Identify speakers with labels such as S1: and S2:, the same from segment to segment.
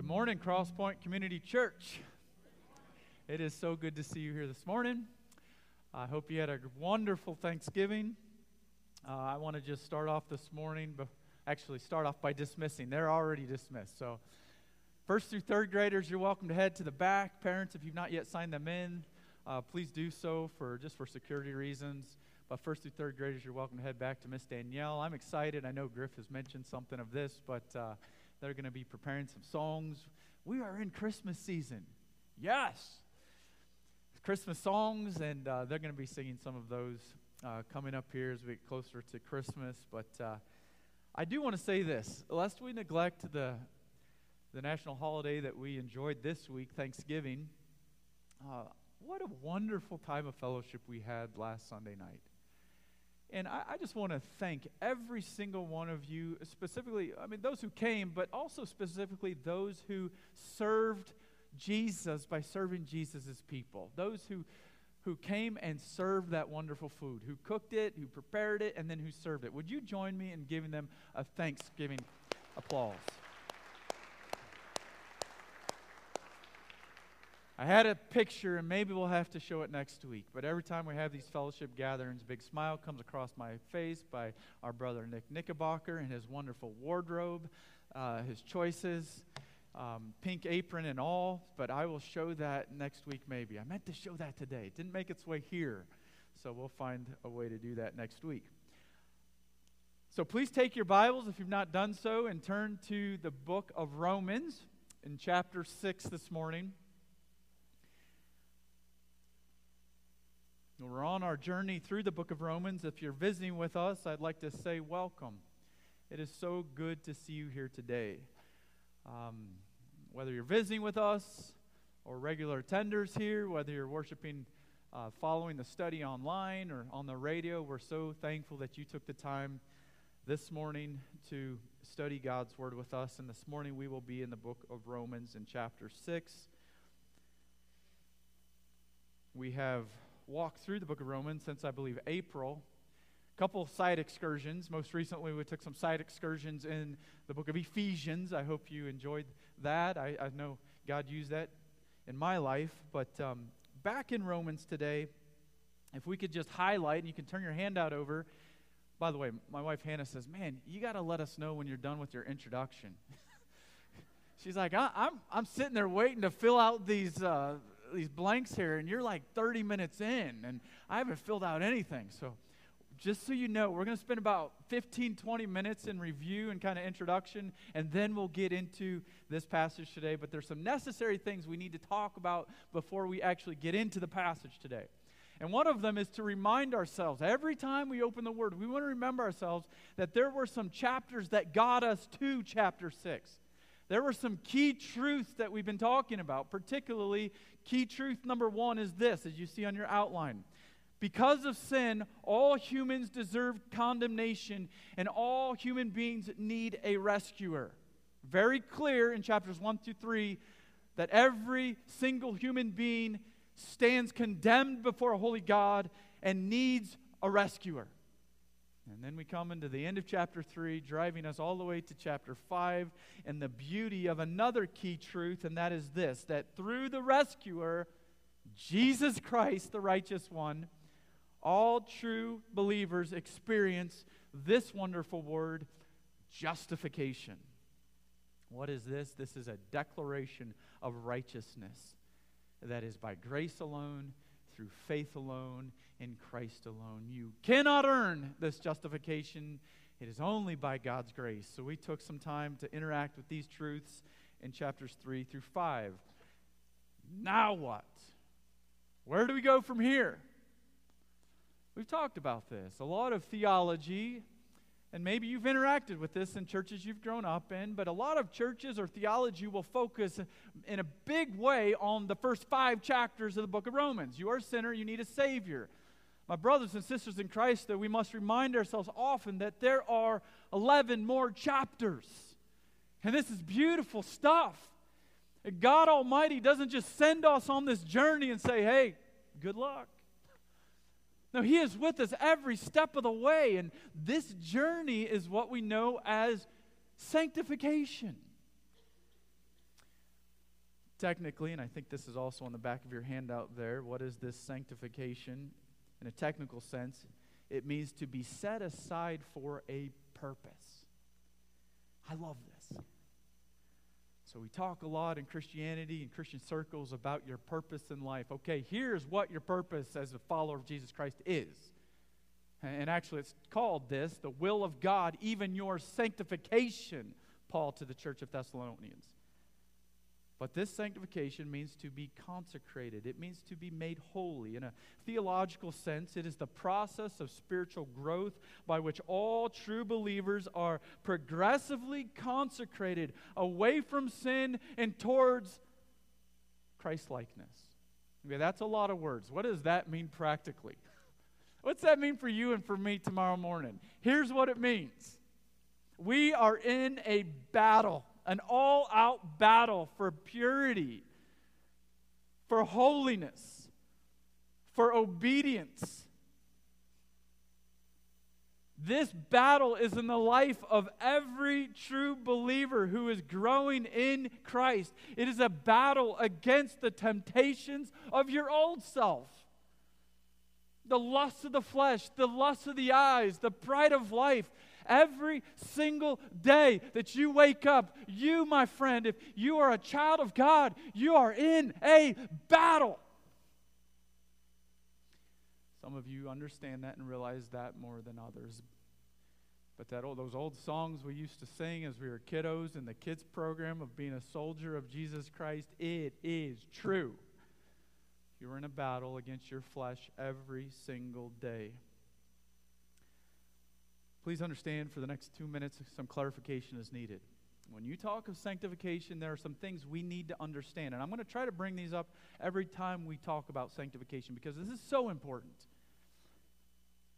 S1: Good morning, Crosspoint Community Church. It is so good to see you here this morning. I hope you had a wonderful Thanksgiving. Uh, I want to just start off this morning, but actually start off by dismissing. They're already dismissed. So, first through third graders, you're welcome to head to the back. Parents, if you've not yet signed them in, uh, please do so for just for security reasons. But first through third graders, you're welcome to head back to Miss Danielle. I'm excited. I know Griff has mentioned something of this, but uh, they're going to be preparing some songs. We are in Christmas season. Yes. Christmas songs, and uh, they're going to be singing some of those uh, coming up here as we get closer to Christmas. But uh, I do want to say this lest we neglect the, the national holiday that we enjoyed this week, Thanksgiving, uh, what a wonderful time of fellowship we had last Sunday night. And I, I just want to thank every single one of you, specifically, I mean, those who came, but also specifically those who served Jesus by serving Jesus' people. Those who, who came and served that wonderful food, who cooked it, who prepared it, and then who served it. Would you join me in giving them a Thanksgiving applause? I had a picture, and maybe we'll have to show it next week. But every time we have these fellowship gatherings, a big smile comes across my face by our brother Nick Knickerbocker and his wonderful wardrobe, uh, his choices, um, pink apron and all. But I will show that next week, maybe. I meant to show that today. It didn't make its way here. So we'll find a way to do that next week. So please take your Bibles, if you've not done so, and turn to the book of Romans in chapter 6 this morning. We're on our journey through the book of Romans. If you're visiting with us, I'd like to say welcome. It is so good to see you here today. Um, whether you're visiting with us or regular attenders here, whether you're worshiping, uh, following the study online or on the radio, we're so thankful that you took the time this morning to study God's Word with us. And this morning we will be in the book of Romans in chapter 6. We have walked through the book of Romans since I believe April. A couple side excursions. Most recently, we took some side excursions in the book of Ephesians. I hope you enjoyed that. I, I know God used that in my life. But um, back in Romans today, if we could just highlight, and you can turn your handout over. By the way, my wife Hannah says, Man, you got to let us know when you're done with your introduction. She's like, I, am I'm, I'm sitting there waiting to fill out these, uh, these blanks here, and you're like 30 minutes in, and I haven't filled out anything. So, just so you know, we're going to spend about 15, 20 minutes in review and kind of introduction, and then we'll get into this passage today. But there's some necessary things we need to talk about before we actually get into the passage today. And one of them is to remind ourselves every time we open the Word, we want to remember ourselves that there were some chapters that got us to chapter 6. There were some key truths that we've been talking about, particularly Key truth number one is this, as you see on your outline. Because of sin, all humans deserve condemnation, and all human beings need a rescuer. Very clear in chapters 1 through 3 that every single human being stands condemned before a holy God and needs a rescuer. And then we come into the end of chapter 3, driving us all the way to chapter 5, and the beauty of another key truth, and that is this that through the rescuer, Jesus Christ, the righteous one, all true believers experience this wonderful word, justification. What is this? This is a declaration of righteousness that is by grace alone, through faith alone, in Christ alone. You cannot earn this justification, it is only by God's grace. So we took some time to interact with these truths in chapters 3 through 5. Now what? Where do we go from here? We've talked about this. A lot of theology, and maybe you've interacted with this in churches you've grown up in, but a lot of churches or theology will focus in a big way on the first five chapters of the book of Romans. You are a sinner, you need a Savior. My brothers and sisters in Christ, that we must remind ourselves often that there are 11 more chapters. And this is beautiful stuff. God Almighty doesn't just send us on this journey and say, hey, good luck. No, He is with us every step of the way. And this journey is what we know as sanctification. Technically, and I think this is also on the back of your handout there, what is this sanctification? In a technical sense, it means to be set aside for a purpose. I love this. So, we talk a lot in Christianity and Christian circles about your purpose in life. Okay, here's what your purpose as a follower of Jesus Christ is. And actually, it's called this the will of God, even your sanctification, Paul to the church of Thessalonians. But this sanctification means to be consecrated. It means to be made holy. In a theological sense, it is the process of spiritual growth by which all true believers are progressively consecrated away from sin and towards Christ likeness. Okay, that's a lot of words. What does that mean practically? What's that mean for you and for me tomorrow morning? Here's what it means we are in a battle an all out battle for purity, for holiness, for obedience. This battle is in the life of every true believer who is growing in Christ. It is a battle against the temptations of your old self. The lust of the flesh, the lust of the eyes, the pride of life, Every single day that you wake up, you, my friend, if you are a child of God, you are in a battle. Some of you understand that and realize that more than others. But that old, those old songs we used to sing as we were kiddos in the kids program of being a soldier of Jesus Christ, it is true. You're in a battle against your flesh every single day. Please understand for the next two minutes, some clarification is needed. When you talk of sanctification, there are some things we need to understand. And I'm going to try to bring these up every time we talk about sanctification because this is so important.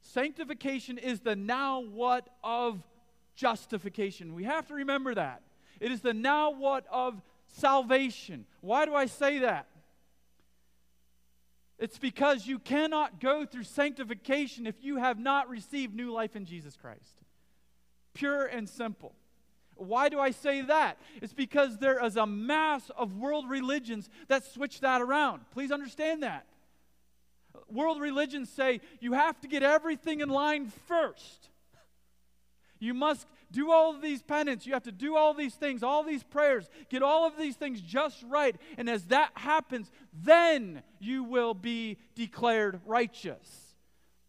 S1: Sanctification is the now what of justification. We have to remember that. It is the now what of salvation. Why do I say that? It's because you cannot go through sanctification if you have not received new life in Jesus Christ. Pure and simple. Why do I say that? It's because there is a mass of world religions that switch that around. Please understand that. World religions say you have to get everything in line first. You must do all of these penance. You have to do all these things, all these prayers, get all of these things just right. And as that happens, then you will be declared righteous.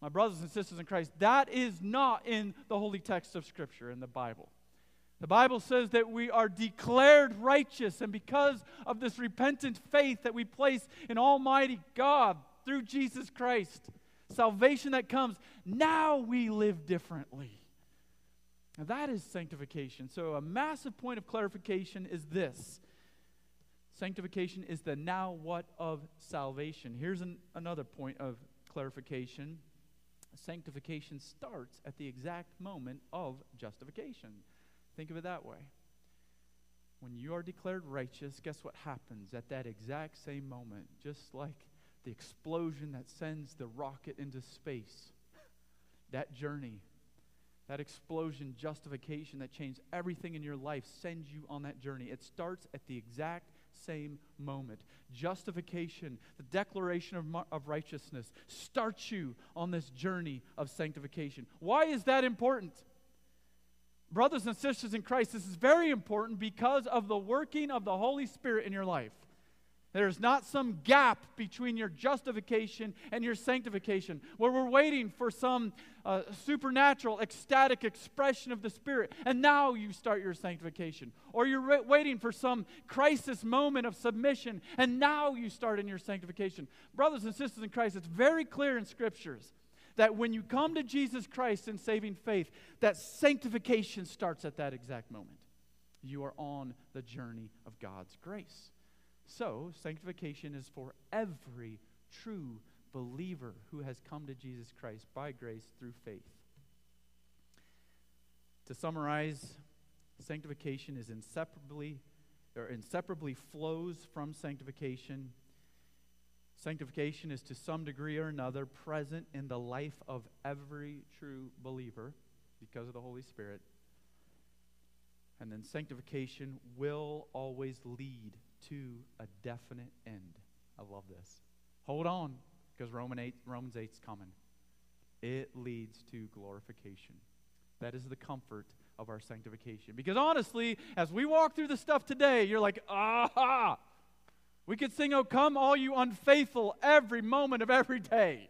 S1: My brothers and sisters in Christ, that is not in the holy text of Scripture in the Bible. The Bible says that we are declared righteous, and because of this repentant faith that we place in Almighty God through Jesus Christ, salvation that comes, now we live differently. Now that is sanctification. So, a massive point of clarification is this sanctification is the now what of salvation. Here's an, another point of clarification sanctification starts at the exact moment of justification. Think of it that way. When you are declared righteous, guess what happens at that exact same moment? Just like the explosion that sends the rocket into space, that journey that explosion, justification that changed everything in your life sends you on that journey. It starts at the exact same moment. Justification, the declaration of, of righteousness, starts you on this journey of sanctification. Why is that important? Brothers and sisters in Christ, this is very important because of the working of the Holy Spirit in your life. There's not some gap between your justification and your sanctification where we're waiting for some uh, supernatural, ecstatic expression of the Spirit, and now you start your sanctification. Or you're re- waiting for some crisis moment of submission, and now you start in your sanctification. Brothers and sisters in Christ, it's very clear in Scriptures that when you come to Jesus Christ in saving faith, that sanctification starts at that exact moment. You are on the journey of God's grace. So, sanctification is for every true believer who has come to Jesus Christ by grace through faith. To summarize, sanctification is inseparably or inseparably flows from sanctification. Sanctification is to some degree or another present in the life of every true believer because of the Holy Spirit. And then sanctification will always lead to a definite end. I love this. Hold on, because Roman 8, Romans 8 is coming. It leads to glorification. That is the comfort of our sanctification. Because honestly, as we walk through the stuff today, you're like, aha! We could sing, Oh, come, all you unfaithful, every moment of every day.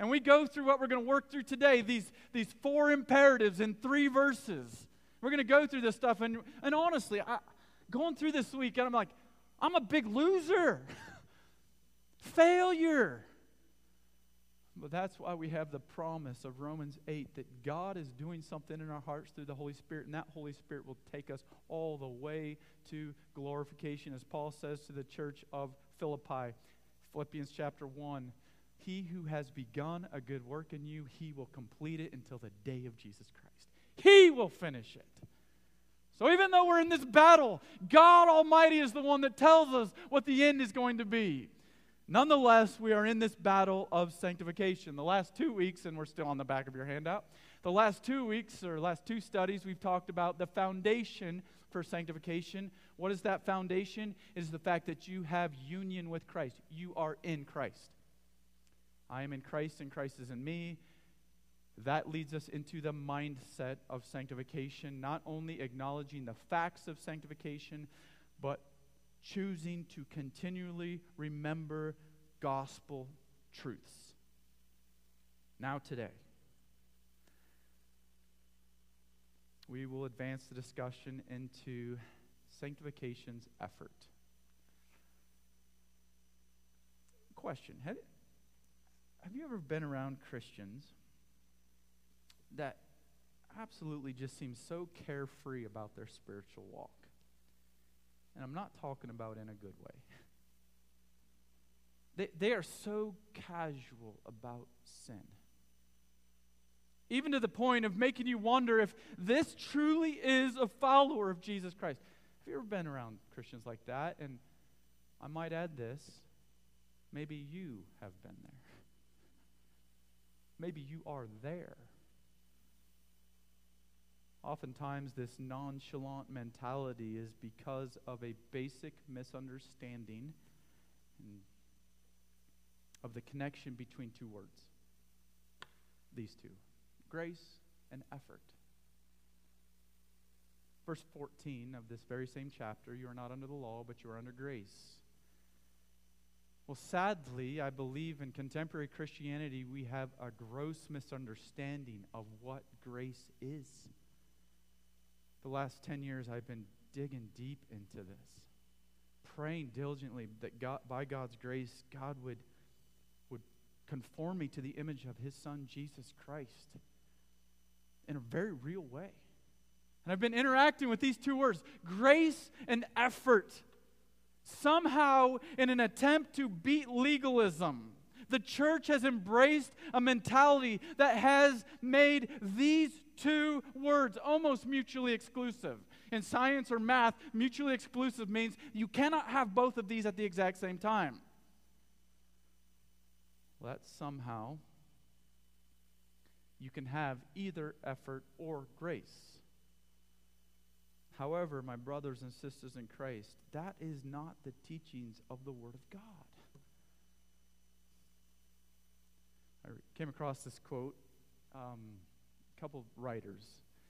S1: And we go through what we're going to work through today, these, these four imperatives in three verses. We're going to go through this stuff. And, and honestly, I, going through this week, and I'm like, I'm a big loser, failure. But that's why we have the promise of Romans 8 that God is doing something in our hearts through the Holy Spirit, and that Holy Spirit will take us all the way to glorification. As Paul says to the church of Philippi, Philippians chapter 1 He who has begun a good work in you, he will complete it until the day of Jesus Christ. He will finish it. So even though we're in this battle, God Almighty is the one that tells us what the end is going to be. Nonetheless, we are in this battle of sanctification. The last two weeks, and we're still on the back of your handout, the last two weeks or last two studies, we've talked about the foundation for sanctification. What is that foundation? It is the fact that you have union with Christ. You are in Christ. I am in Christ, and Christ is in me. That leads us into the mindset of sanctification, not only acknowledging the facts of sanctification, but choosing to continually remember gospel truths. Now, today, we will advance the discussion into sanctification's effort. Question Have, have you ever been around Christians that absolutely just seem so carefree about their spiritual walk? And I'm not talking about in a good way. They, they are so casual about sin. Even to the point of making you wonder if this truly is a follower of Jesus Christ. Have you ever been around Christians like that? And I might add this maybe you have been there. Maybe you are there. Oftentimes, this nonchalant mentality is because of a basic misunderstanding of the connection between two words. These two grace and effort. Verse 14 of this very same chapter you are not under the law, but you are under grace. Well, sadly, I believe in contemporary Christianity we have a gross misunderstanding of what grace is. The last 10 years, I've been digging deep into this, praying diligently that God, by God's grace, God would, would conform me to the image of His Son, Jesus Christ, in a very real way. And I've been interacting with these two words grace and effort. Somehow, in an attempt to beat legalism, the church has embraced a mentality that has made these two words almost mutually exclusive. In science or math, mutually exclusive means you cannot have both of these at the exact same time. Well, that somehow you can have either effort or grace. However, my brothers and sisters in Christ, that is not the teachings of the Word of God. I came across this quote. Um, couple of writers.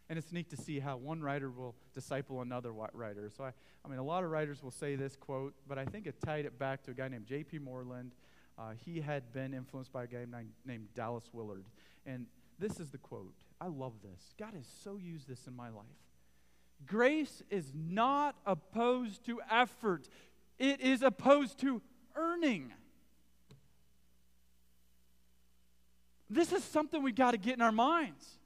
S1: And it's neat to see how one writer will disciple another writer. So, I, I mean, a lot of writers will say this quote, but I think it tied it back to a guy named J.P. Moreland. Uh, he had been influenced by a guy named, named Dallas Willard. And this is the quote. I love this. God has so used this in my life. Grace is not opposed to effort, it is opposed to earning. This is something we've got to get in our minds.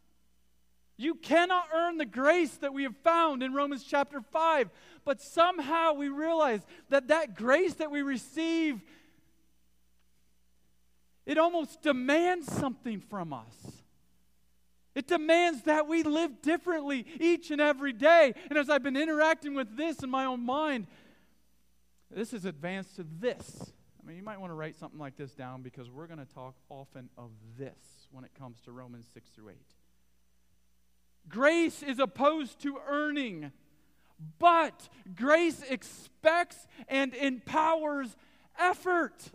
S1: You cannot earn the grace that we have found in Romans chapter 5. But somehow we realize that that grace that we receive, it almost demands something from us. It demands that we live differently each and every day. And as I've been interacting with this in my own mind, this is advanced to this. I mean, you might want to write something like this down because we're going to talk often of this when it comes to Romans 6 through 8. Grace is opposed to earning. But grace expects and empowers effort.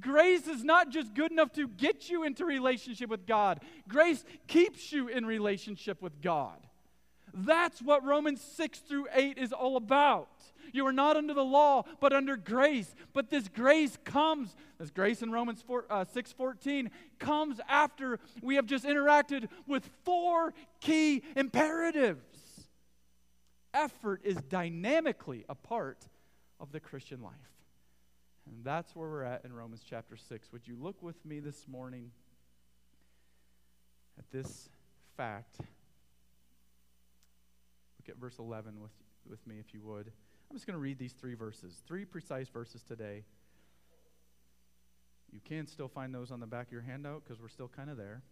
S1: Grace is not just good enough to get you into relationship with God. Grace keeps you in relationship with God. That's what Romans 6 through 8 is all about. You are not under the law, but under grace. But this grace comes, this grace in Romans 4, uh, 6.14 comes after we have just interacted with four key imperatives. Effort is dynamically a part of the Christian life. And that's where we're at in Romans chapter 6. Would you look with me this morning at this fact? Look at verse 11 with, with me, if you would. I'm just going to read these three verses, three precise verses today. You can still find those on the back of your handout because we're still kind of there,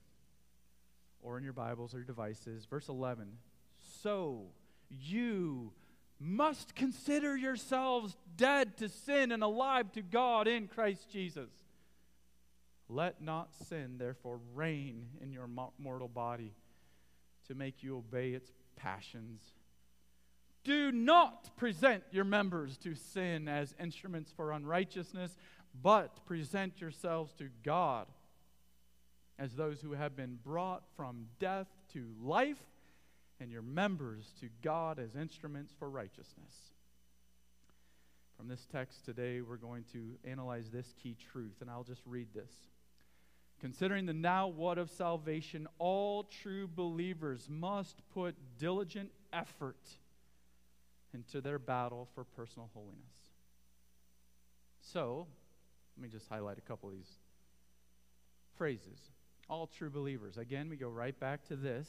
S1: or in your Bibles or your devices. Verse 11 So you must consider yourselves dead to sin and alive to God in Christ Jesus. Let not sin, therefore, reign in your mortal body to make you obey its passions. Do not present your members to sin as instruments for unrighteousness, but present yourselves to God as those who have been brought from death to life and your members to God as instruments for righteousness. From this text today, we're going to analyze this key truth, and I'll just read this. Considering the now what of salvation, all true believers must put diligent effort into their battle for personal holiness. So, let me just highlight a couple of these phrases. All true believers. Again, we go right back to this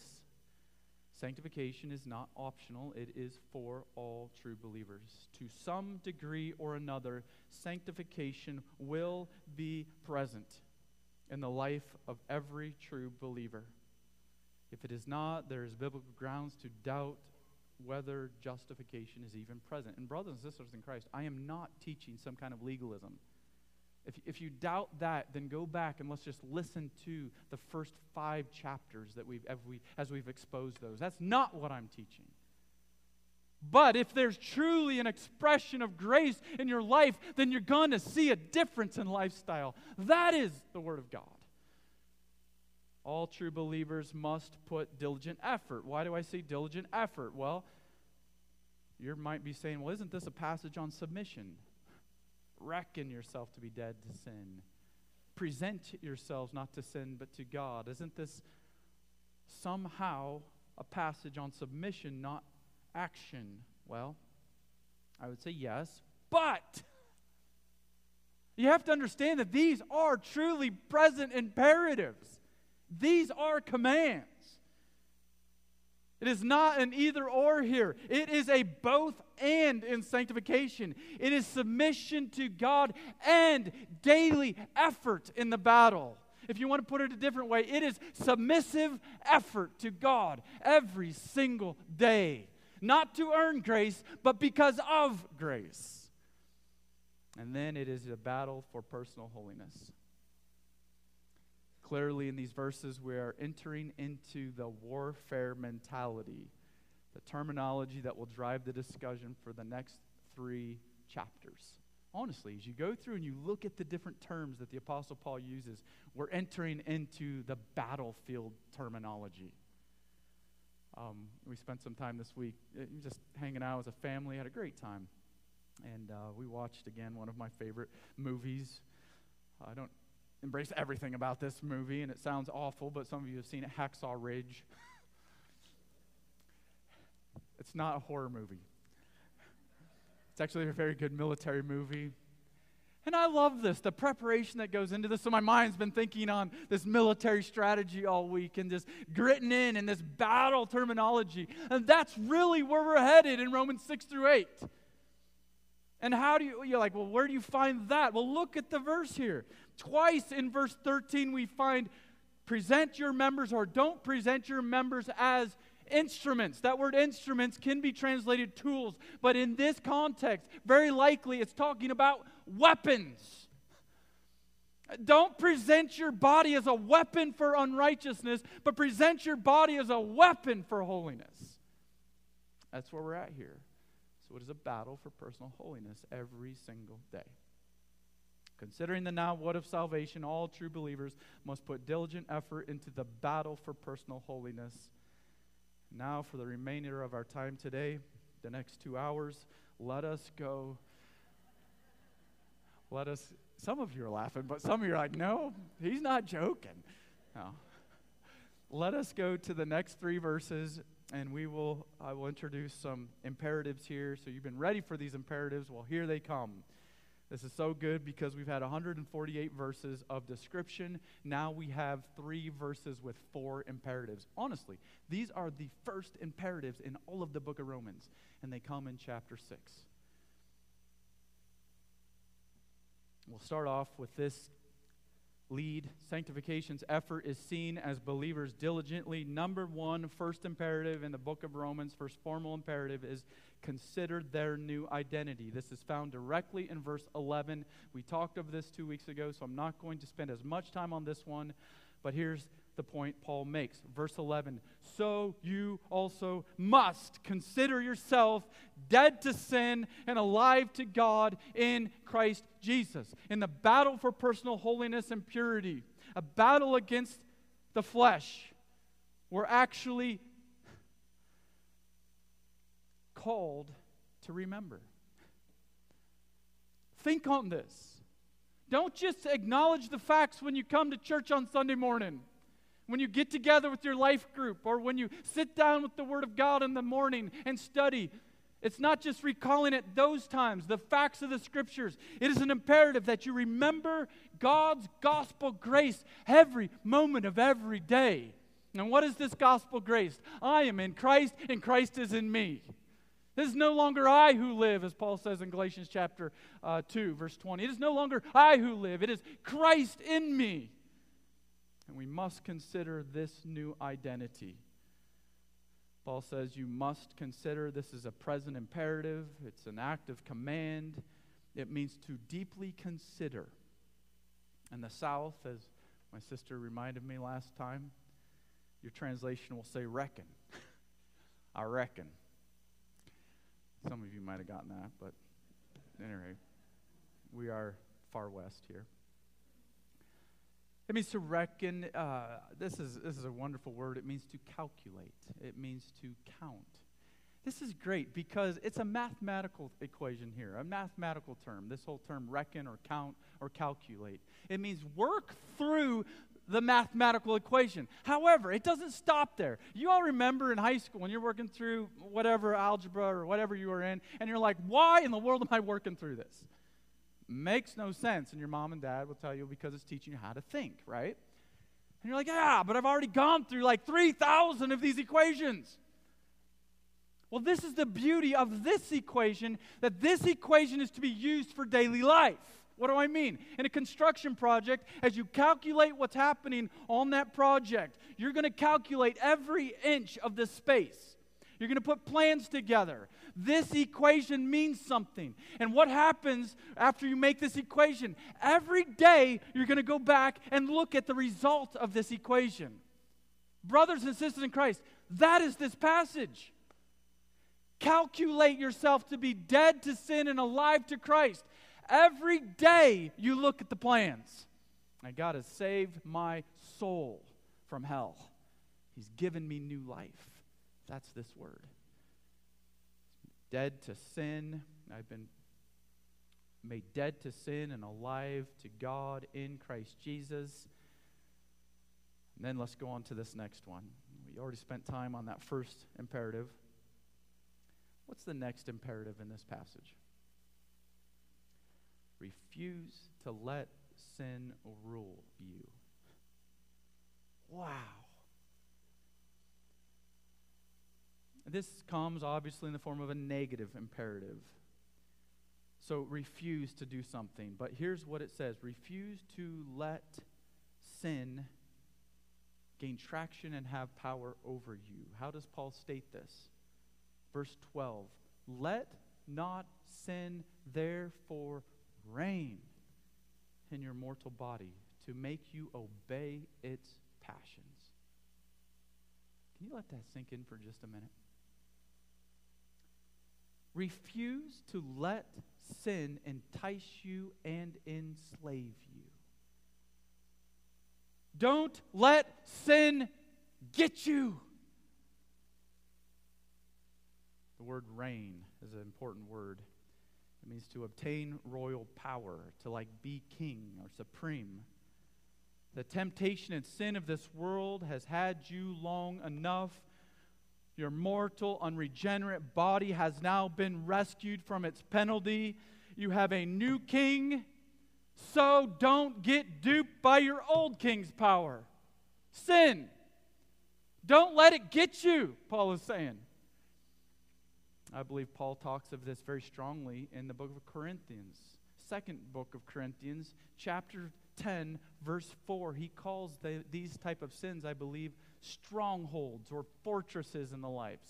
S1: Sanctification is not optional, it is for all true believers. To some degree or another, sanctification will be present in the life of every true believer. If it is not, there is biblical grounds to doubt whether justification is even present. And, brothers and sisters in Christ, I am not teaching some kind of legalism. If, if you doubt that, then go back and let's just listen to the first five chapters that we've, we, as we've exposed those. That's not what I'm teaching. But if there's truly an expression of grace in your life, then you're going to see a difference in lifestyle. That is the Word of God. All true believers must put diligent effort. Why do I say diligent effort? Well, you might be saying, well, isn't this a passage on submission? Reckon yourself to be dead to sin. Present yourselves not to sin, but to God. Isn't this somehow a passage on submission, not action? Well, I would say yes, but you have to understand that these are truly present imperatives, these are commands. It is not an either or here. It is a both and in sanctification. It is submission to God and daily effort in the battle. If you want to put it a different way, it is submissive effort to God every single day. Not to earn grace, but because of grace. And then it is a battle for personal holiness. Clearly, in these verses, we are entering into the warfare mentality, the terminology that will drive the discussion for the next three chapters. Honestly, as you go through and you look at the different terms that the Apostle Paul uses, we're entering into the battlefield terminology. Um, we spent some time this week uh, just hanging out as a family, had a great time. And uh, we watched again one of my favorite movies. I don't embrace everything about this movie, and it sounds awful, but some of you have seen it Hacksaw Ridge. it's not a horror movie, it's actually a very good military movie. And I love this, the preparation that goes into this. So my mind's been thinking on this military strategy all week and this gritting in and this battle terminology. And that's really where we're headed in Romans 6 through 8. And how do you, you're like, well, where do you find that? Well, look at the verse here. Twice in verse 13, we find present your members or don't present your members as instruments. That word instruments can be translated tools, but in this context, very likely it's talking about weapons. Don't present your body as a weapon for unrighteousness, but present your body as a weapon for holiness. That's where we're at here. So it is a battle for personal holiness every single day. Considering the now what of salvation, all true believers must put diligent effort into the battle for personal holiness. Now, for the remainder of our time today, the next two hours, let us go. Let us, some of you are laughing, but some of you are like, no, he's not joking. No. Let us go to the next three verses and we will I will introduce some imperatives here. So you've been ready for these imperatives. Well, here they come. This is so good because we've had 148 verses of description. Now we have three verses with four imperatives. Honestly, these are the first imperatives in all of the book of Romans, and they come in chapter 6. We'll start off with this lead. Sanctification's effort is seen as believers diligently. Number one, first imperative in the book of Romans, first formal imperative is consider their new identity. This is found directly in verse 11. We talked of this two weeks ago, so I'm not going to spend as much time on this one, but here's the point Paul makes. Verse 11 So you also must consider yourself dead to sin and alive to God in Christ Jesus. In the battle for personal holiness and purity, a battle against the flesh, we're actually called to remember. Think on this. Don't just acknowledge the facts when you come to church on Sunday morning when you get together with your life group or when you sit down with the Word of God in the morning and study, it's not just recalling at those times the facts of the Scriptures. It is an imperative that you remember God's gospel grace every moment of every day. And what is this gospel grace? I am in Christ, and Christ is in me. This is no longer I who live, as Paul says in Galatians chapter uh, 2, verse 20. It is no longer I who live, it is Christ in me. And we must consider this new identity. Paul says you must consider this is a present imperative, it's an act of command. It means to deeply consider. In the South, as my sister reminded me last time, your translation will say reckon. I reckon. Some of you might have gotten that, but anyway, we are far west here. It means to reckon. Uh, this, is, this is a wonderful word. It means to calculate, it means to count. This is great because it's a mathematical equation here, a mathematical term. This whole term, reckon or count or calculate. It means work through the mathematical equation. However, it doesn't stop there. You all remember in high school when you're working through whatever algebra or whatever you were in, and you're like, why in the world am I working through this? Makes no sense. And your mom and dad will tell you because it's teaching you how to think, right? And you're like, yeah, but I've already gone through like 3,000 of these equations. Well, this is the beauty of this equation that this equation is to be used for daily life. What do I mean? In a construction project, as you calculate what's happening on that project, you're going to calculate every inch of the space. You're going to put plans together. This equation means something. And what happens after you make this equation? Every day, you're going to go back and look at the result of this equation. Brothers and sisters in Christ, that is this passage. Calculate yourself to be dead to sin and alive to Christ. Every day, you look at the plans. And God has saved my soul from hell. He's given me new life. That's this word. Dead to sin. I've been made dead to sin and alive to God in Christ Jesus. And then let's go on to this next one. We already spent time on that first imperative. What's the next imperative in this passage? Refuse to let sin rule you. Wow. This comes obviously in the form of a negative imperative. So refuse to do something. But here's what it says refuse to let sin gain traction and have power over you. How does Paul state this? Verse 12 Let not sin therefore reign in your mortal body to make you obey its passions. Can you let that sink in for just a minute? Refuse to let sin entice you and enslave you. Don't let sin get you. The word reign is an important word. It means to obtain royal power, to like be king or supreme. The temptation and sin of this world has had you long enough. Your mortal, unregenerate body has now been rescued from its penalty. You have a new king, so don't get duped by your old king's power. Sin. Don't let it get you, Paul is saying. I believe Paul talks of this very strongly in the book of Corinthians. Second book of Corinthians, chapter 10, verse 4. He calls the, these type of sins, I believe, strongholds or fortresses in the lives.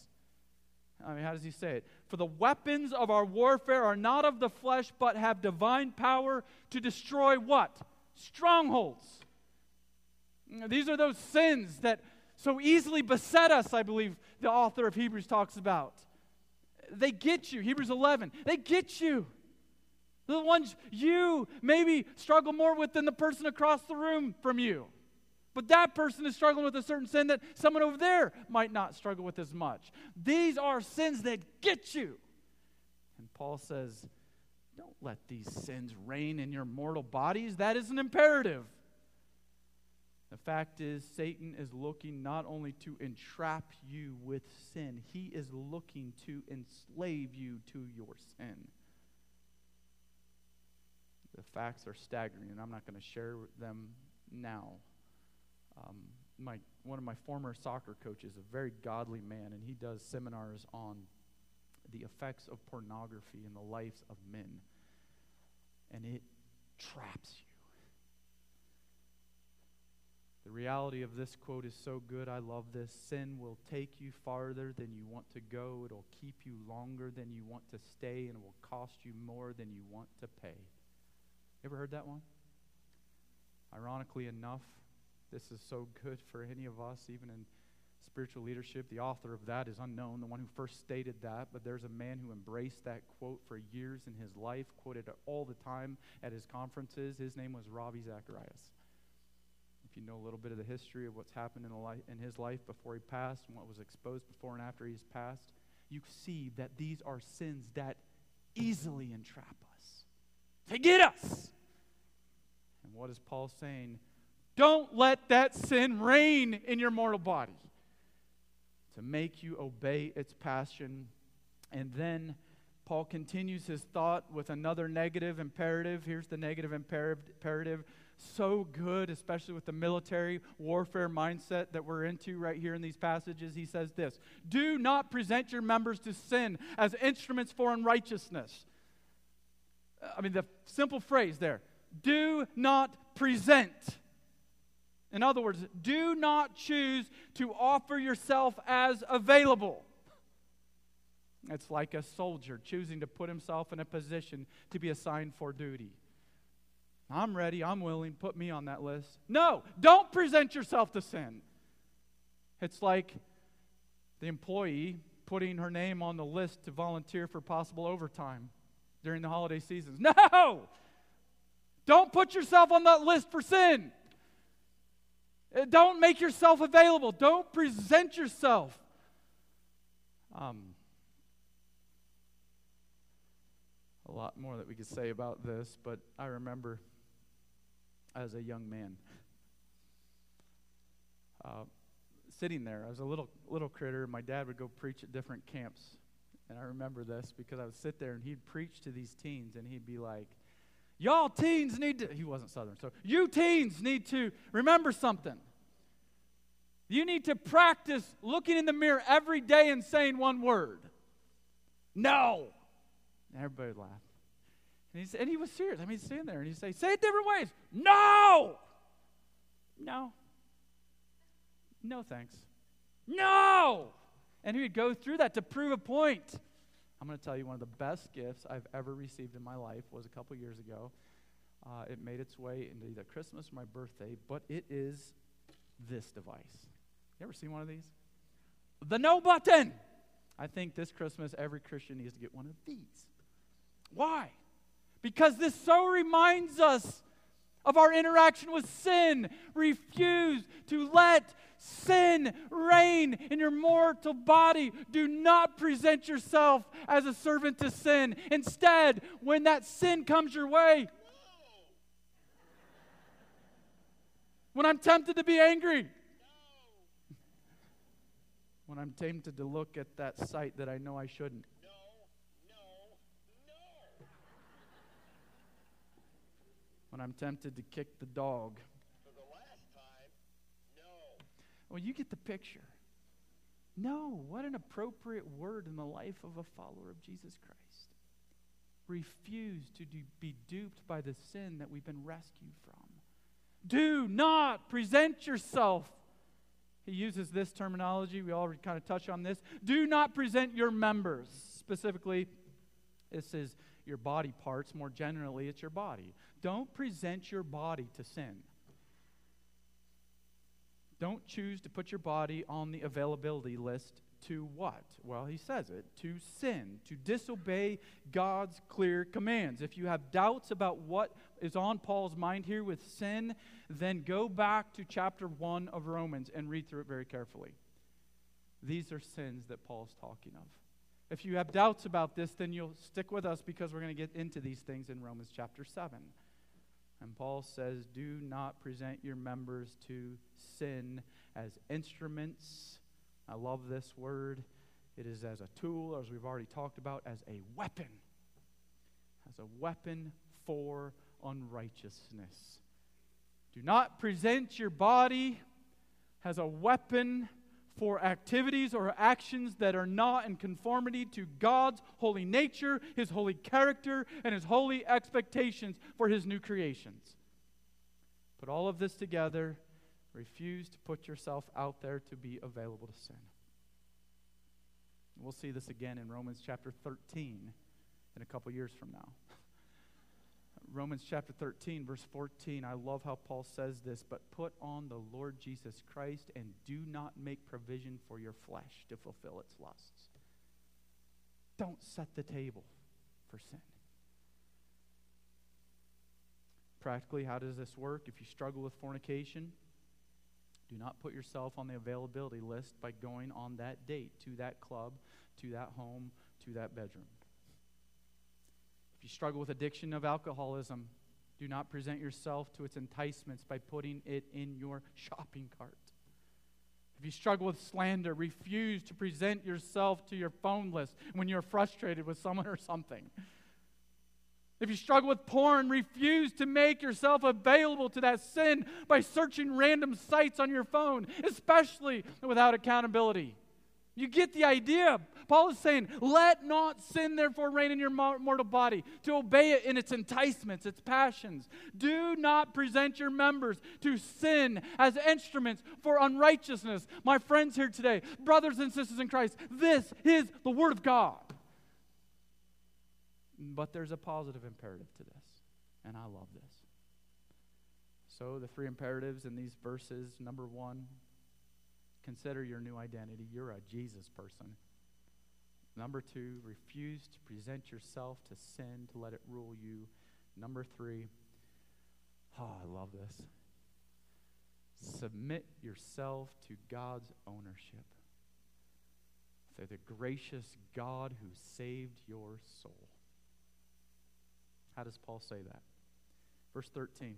S1: I mean, how does he say it? For the weapons of our warfare are not of the flesh, but have divine power to destroy what? Strongholds. These are those sins that so easily beset us, I believe the author of Hebrews talks about. They get you. Hebrews 11. They get you. The ones you maybe struggle more with than the person across the room from you. But that person is struggling with a certain sin that someone over there might not struggle with as much. These are sins that get you. And Paul says, don't let these sins reign in your mortal bodies. That is an imperative. The fact is, Satan is looking not only to entrap you with sin, he is looking to enslave you to your sin. The facts are staggering, and I'm not going to share them now. Um, my, one of my former soccer coaches, a very godly man, and he does seminars on the effects of pornography in the lives of men. And it traps you. The reality of this quote is so good. I love this. Sin will take you farther than you want to go. It'll keep you longer than you want to stay, and it will cost you more than you want to pay. Ever heard that one? Ironically enough, this is so good for any of us, even in spiritual leadership. The author of that is unknown, the one who first stated that, but there's a man who embraced that quote for years in his life, quoted all the time at his conferences. His name was Ravi Zacharias If you know a little bit of the history of what's happened in, life, in his life before he passed and what was exposed before and after he's passed, you see that these are sins that easily entrap us. They get us. And what is Paul saying? Don't let that sin reign in your mortal body to make you obey its passion. And then Paul continues his thought with another negative imperative. Here's the negative imperative so good, especially with the military warfare mindset that we're into right here in these passages. He says this Do not present your members to sin as instruments for unrighteousness. I mean, the simple phrase there do not present. In other words, do not choose to offer yourself as available. It's like a soldier choosing to put himself in a position to be assigned for duty. I'm ready, I'm willing, put me on that list. No, don't present yourself to sin. It's like the employee putting her name on the list to volunteer for possible overtime during the holiday seasons. No! Don't put yourself on that list for sin. Uh, don't make yourself available. Don't present yourself. Um, a lot more that we could say about this, but I remember as a young man. Uh, sitting there, I was a little little critter. And my dad would go preach at different camps, and I remember this because I would sit there and he'd preach to these teens, and he'd be like, "Y'all teens need to." He wasn't Southern, so you teens need to remember something. You need to practice looking in the mirror every day and saying one word. No. And everybody would laugh. And, and he was serious. I mean, he's standing there and he'd say, Say it different ways. No! No. No, thanks. No! And he would go through that to prove a point. I'm going to tell you one of the best gifts I've ever received in my life was a couple years ago. Uh, it made its way into either Christmas or my birthday, but it is this device. You ever seen one of these? The no button. I think this Christmas every Christian needs to get one of these. Why? Because this so reminds us of our interaction with sin. Refuse to let sin reign in your mortal body. Do not present yourself as a servant to sin. Instead, when that sin comes your way, when I'm tempted to be angry, when I'm tempted to look at that sight that I know I shouldn't. When I'm tempted to kick the dog. Well, you get the picture. No, what an appropriate word in the life of a follower of Jesus Christ. Refuse to do, be duped by the sin that we've been rescued from. Do not present yourself. He uses this terminology. We already kind of touched on this. Do not present your members. Specifically, this is your body parts. More generally, it's your body. Don't present your body to sin. Don't choose to put your body on the availability list to what? Well, he says it to sin, to disobey God's clear commands. If you have doubts about what is on Paul's mind here with sin, then go back to chapter 1 of Romans and read through it very carefully. These are sins that Paul's talking of. If you have doubts about this, then you'll stick with us because we're going to get into these things in Romans chapter 7. And Paul says, Do not present your members to sin as instruments. I love this word. It is as a tool, as we've already talked about, as a weapon. As a weapon for unrighteousness. Do not present your body as a weapon for activities or actions that are not in conformity to God's holy nature, His holy character, and His holy expectations for His new creations. Put all of this together. Refuse to put yourself out there to be available to sin. We'll see this again in Romans chapter 13 in a couple years from now. Romans chapter 13, verse 14. I love how Paul says this, but put on the Lord Jesus Christ and do not make provision for your flesh to fulfill its lusts. Don't set the table for sin. Practically, how does this work? If you struggle with fornication, do not put yourself on the availability list by going on that date to that club, to that home, to that bedroom. If you struggle with addiction of alcoholism, do not present yourself to its enticements by putting it in your shopping cart. If you struggle with slander, refuse to present yourself to your phone list when you're frustrated with someone or something. If you struggle with porn, refuse to make yourself available to that sin by searching random sites on your phone, especially without accountability. You get the idea. Paul is saying, Let not sin therefore reign in your mortal body, to obey it in its enticements, its passions. Do not present your members to sin as instruments for unrighteousness. My friends here today, brothers and sisters in Christ, this is the Word of God. But there's a positive imperative to this, and I love this. So, the three imperatives in these verses number one, Consider your new identity. You're a Jesus person. Number two, refuse to present yourself to sin to let it rule you. Number three, oh, I love this. Submit yourself to God's ownership. Through the gracious God who saved your soul. How does Paul say that? Verse 13.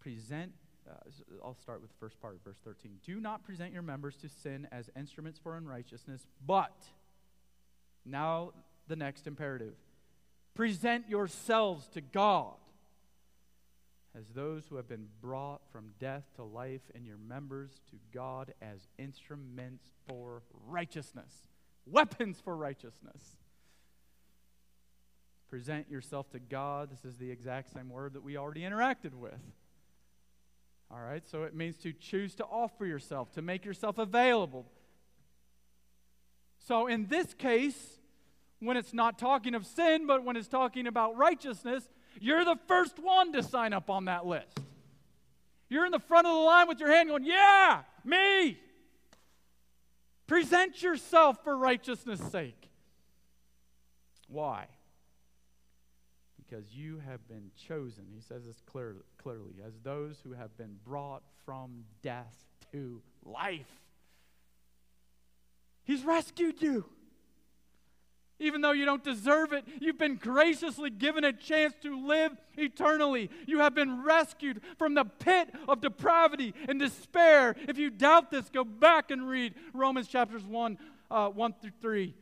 S1: Present uh, I'll start with the first part verse 13. Do not present your members to sin as instruments for unrighteousness, but, now the next imperative, present yourselves to God as those who have been brought from death to life, and your members to God as instruments for righteousness, weapons for righteousness. Present yourself to God. This is the exact same word that we already interacted with. All right, so it means to choose to offer yourself, to make yourself available. So in this case, when it's not talking of sin, but when it's talking about righteousness, you're the first one to sign up on that list. You're in the front of the line with your hand going, Yeah, me. Present yourself for righteousness' sake. Why? Because you have been chosen, he says this clear, clearly, as those who have been brought from death to life. He's rescued you. Even though you don't deserve it, you've been graciously given a chance to live eternally. You have been rescued from the pit of depravity and despair. If you doubt this, go back and read Romans chapters 1, uh, 1 through 3.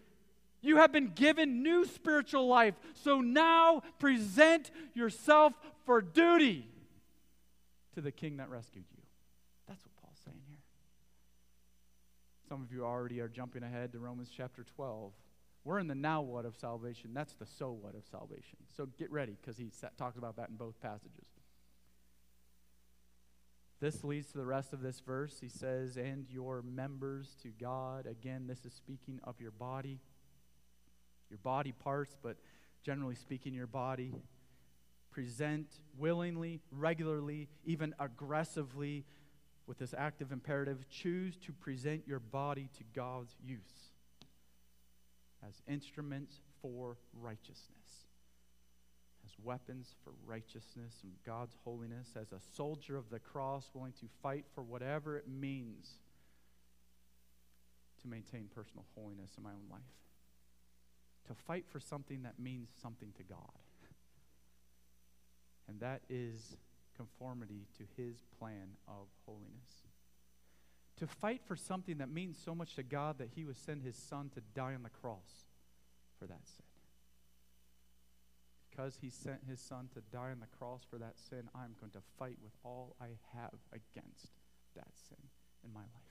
S1: You have been given new spiritual life. So now present yourself for duty to the king that rescued you. That's what Paul's saying here. Some of you already are jumping ahead to Romans chapter 12. We're in the now what of salvation. That's the so what of salvation. So get ready because he talks about that in both passages. This leads to the rest of this verse. He says, And your members to God. Again, this is speaking of your body, your body parts, but generally speaking, your body. Present willingly, regularly, even aggressively with this active imperative. Choose to present your body to God's use as instruments for righteousness, as weapons for righteousness and God's holiness, as a soldier of the cross willing to fight for whatever it means to maintain personal holiness in my own life. To fight for something that means something to God. And that is conformity to his plan of holiness to fight for something that means so much to God that He would send His Son to die on the cross for that sin. Because He sent His Son to die on the cross for that sin, I'm going to fight with all I have against that sin in my life.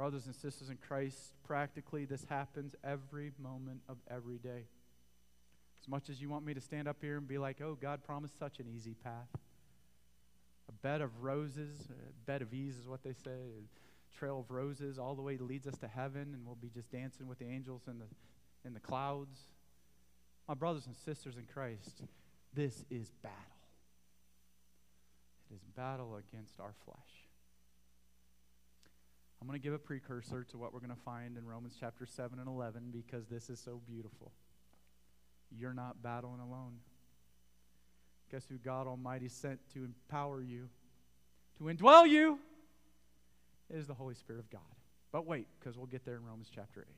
S1: Brothers and sisters in Christ, practically this happens every moment of every day. As much as you want me to stand up here and be like, oh, God promised such an easy path a bed of roses, a bed of ease is what they say, a trail of roses all the way leads us to heaven, and we'll be just dancing with the angels in the, in the clouds. My brothers and sisters in Christ, this is battle. It is battle against our flesh. I'm going to give a precursor to what we're going to find in Romans chapter 7 and 11 because this is so beautiful. You're not battling alone. Guess who God Almighty sent to empower you, to indwell you? It is the Holy Spirit of God. But wait, because we'll get there in Romans chapter 8.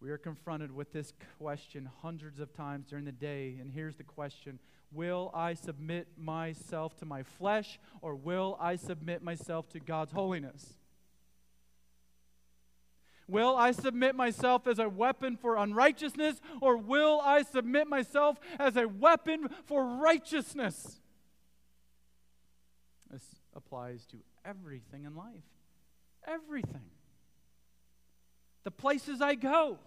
S1: We are confronted with this question hundreds of times during the day, and here's the question Will I submit myself to my flesh, or will I submit myself to God's holiness? Will I submit myself as a weapon for unrighteousness, or will I submit myself as a weapon for righteousness? This applies to everything in life. Everything. The places I go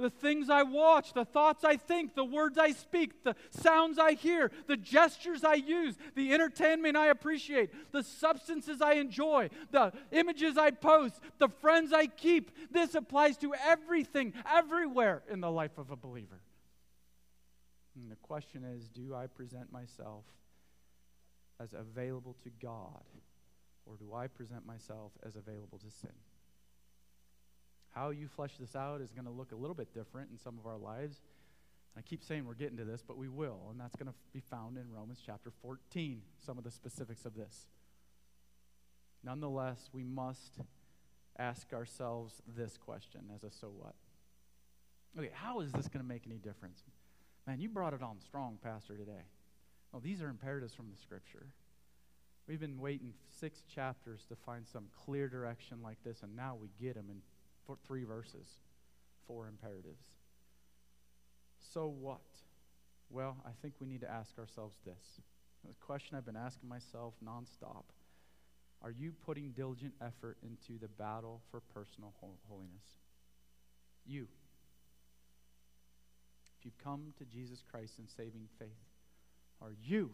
S1: the things I watch, the thoughts I think, the words I speak, the sounds I hear, the gestures I use, the entertainment I appreciate, the substances I enjoy, the images I post, the friends I keep. This applies to everything, everywhere in the life of a believer. And the question is do I present myself as available to God, or do I present myself as available to sin? How you flesh this out is going to look a little bit different in some of our lives. I keep saying we're getting to this, but we will, and that's going to be found in Romans chapter 14, some of the specifics of this. Nonetheless, we must ask ourselves this question as a so what. Okay, how is this going to make any difference? Man, you brought it on strong, Pastor, today. Well, these are imperatives from the Scripture. We've been waiting six chapters to find some clear direction like this, and now we get them in for three verses, four imperatives. So what? Well, I think we need to ask ourselves this. The question I've been asking myself nonstop Are you putting diligent effort into the battle for personal holiness? You. If you've come to Jesus Christ in saving faith, are you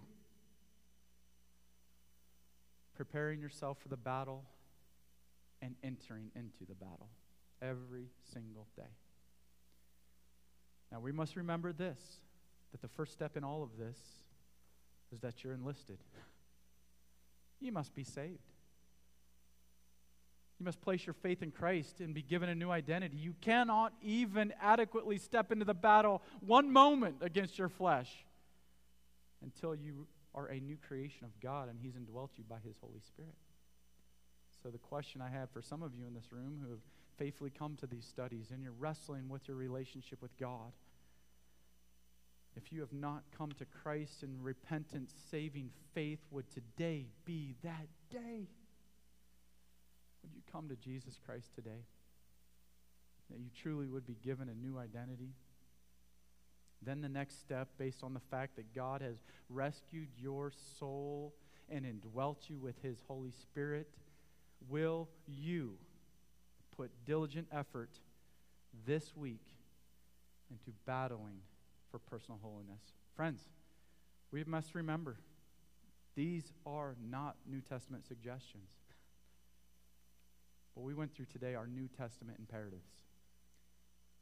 S1: preparing yourself for the battle and entering into the battle? Every single day. Now, we must remember this that the first step in all of this is that you're enlisted. You must be saved. You must place your faith in Christ and be given a new identity. You cannot even adequately step into the battle one moment against your flesh until you are a new creation of God and He's indwelt you by His Holy Spirit. So, the question I have for some of you in this room who have faithfully come to these studies and you're wrestling with your relationship with God, if you have not come to Christ in repentance, saving faith, would today be that day? Would you come to Jesus Christ today? That you truly would be given a new identity? Then the next step, based on the fact that God has rescued your soul and indwelt you with his Holy Spirit, will you put diligent effort this week into battling for personal holiness? Friends, we must remember these are not New Testament suggestions. What we went through today are New Testament imperatives.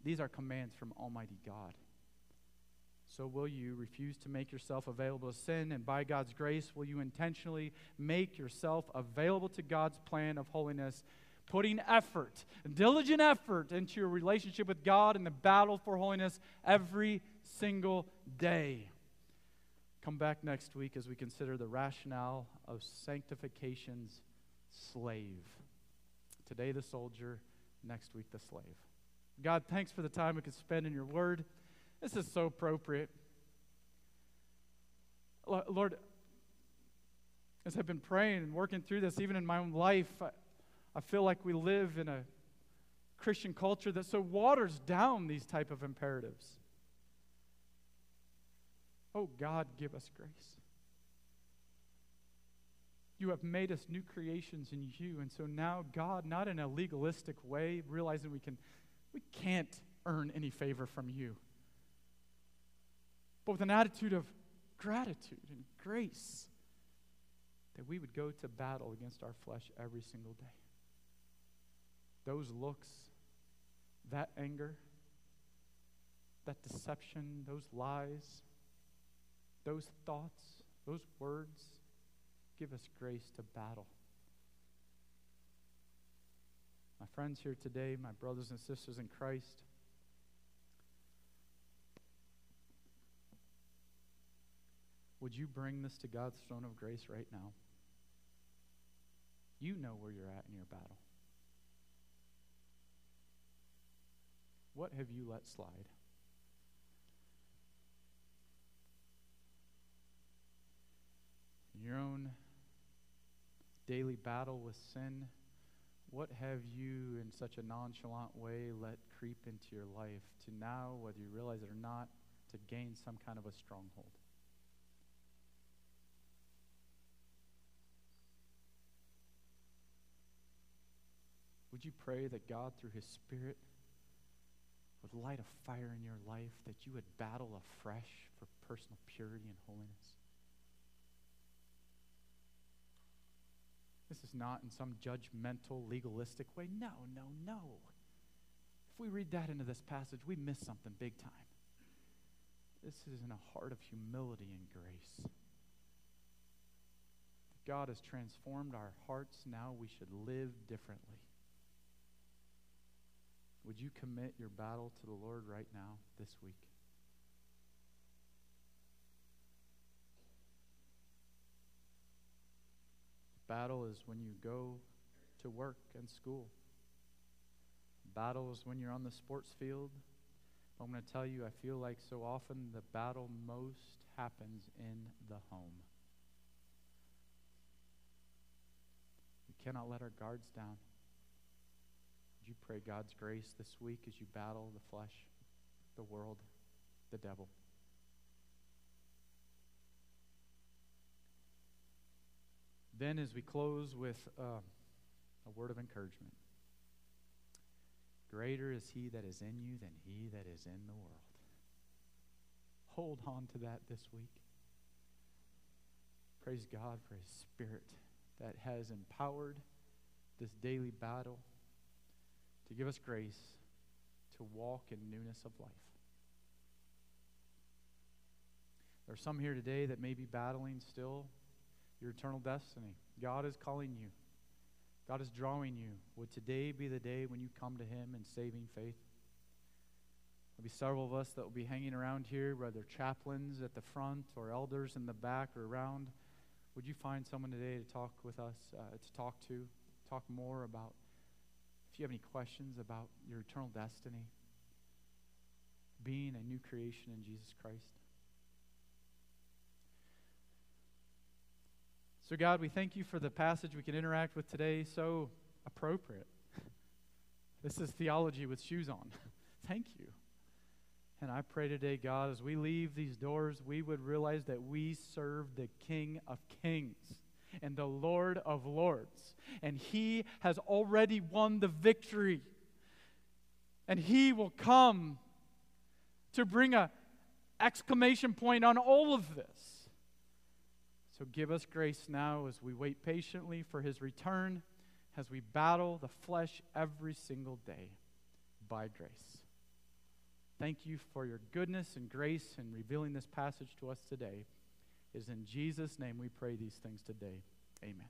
S1: These are commands from Almighty God. So, will you refuse to make yourself available to sin? And by God's grace, will you intentionally make yourself available to God's plan of holiness, putting effort, diligent effort into your relationship with God and the battle for holiness every single day? Come back next week as we consider the rationale of sanctification's slave. Today, the soldier, next week, the slave. God, thanks for the time we could spend in your word. This is so appropriate. Lord, as I've been praying and working through this, even in my own life, I, I feel like we live in a Christian culture that so waters down these type of imperatives. Oh God, give us grace. You have made us new creations in you. And so now, God, not in a legalistic way, realizing we can we can't earn any favor from you but with an attitude of gratitude and grace, that we would go to battle against our flesh every single day. Those looks, that anger, that deception, those lies, those thoughts, those words, give us grace to battle. My friends here today, my brothers and sisters in Christ, Would you bring this to God's throne of grace right now? You know where you're at in your battle. What have you let slide? In your own daily battle with sin, what have you, in such a nonchalant way, let creep into your life to now, whether you realize it or not, to gain some kind of a stronghold? Would you pray that God, through His Spirit, would light a fire in your life, that you would battle afresh for personal purity and holiness? This is not in some judgmental, legalistic way. No, no, no. If we read that into this passage, we miss something big time. This is in a heart of humility and grace. God has transformed our hearts. Now we should live differently. Would you commit your battle to the Lord right now, this week? Battle is when you go to work and school. Battle is when you're on the sports field. I'm going to tell you, I feel like so often the battle most happens in the home. We cannot let our guards down. Would you pray God's grace this week as you battle the flesh, the world, the devil? Then, as we close with uh, a word of encouragement Greater is he that is in you than he that is in the world. Hold on to that this week. Praise God for his spirit that has empowered this daily battle to give us grace to walk in newness of life. There are some here today that may be battling still your eternal destiny. God is calling you God is drawing you. Would today be the day when you come to Him in saving faith? There'll be several of us that will be hanging around here, whether chaplains at the front or elders in the back or around. Would you find someone today to talk with us, uh, to talk to, talk more about? If you have any questions about your eternal destiny, being a new creation in Jesus Christ. So, God, we thank you for the passage we can interact with today. So appropriate. This is theology with shoes on. thank you. And I pray today, God, as we leave these doors, we would realize that we serve the King of Kings and the Lord of Lords. And He has already won the victory. And He will come to bring a exclamation point on all of this. So give us grace now as we wait patiently for his return, as we battle the flesh every single day by grace. Thank you for your goodness and grace in revealing this passage to us today. It is in Jesus' name we pray these things today. Amen.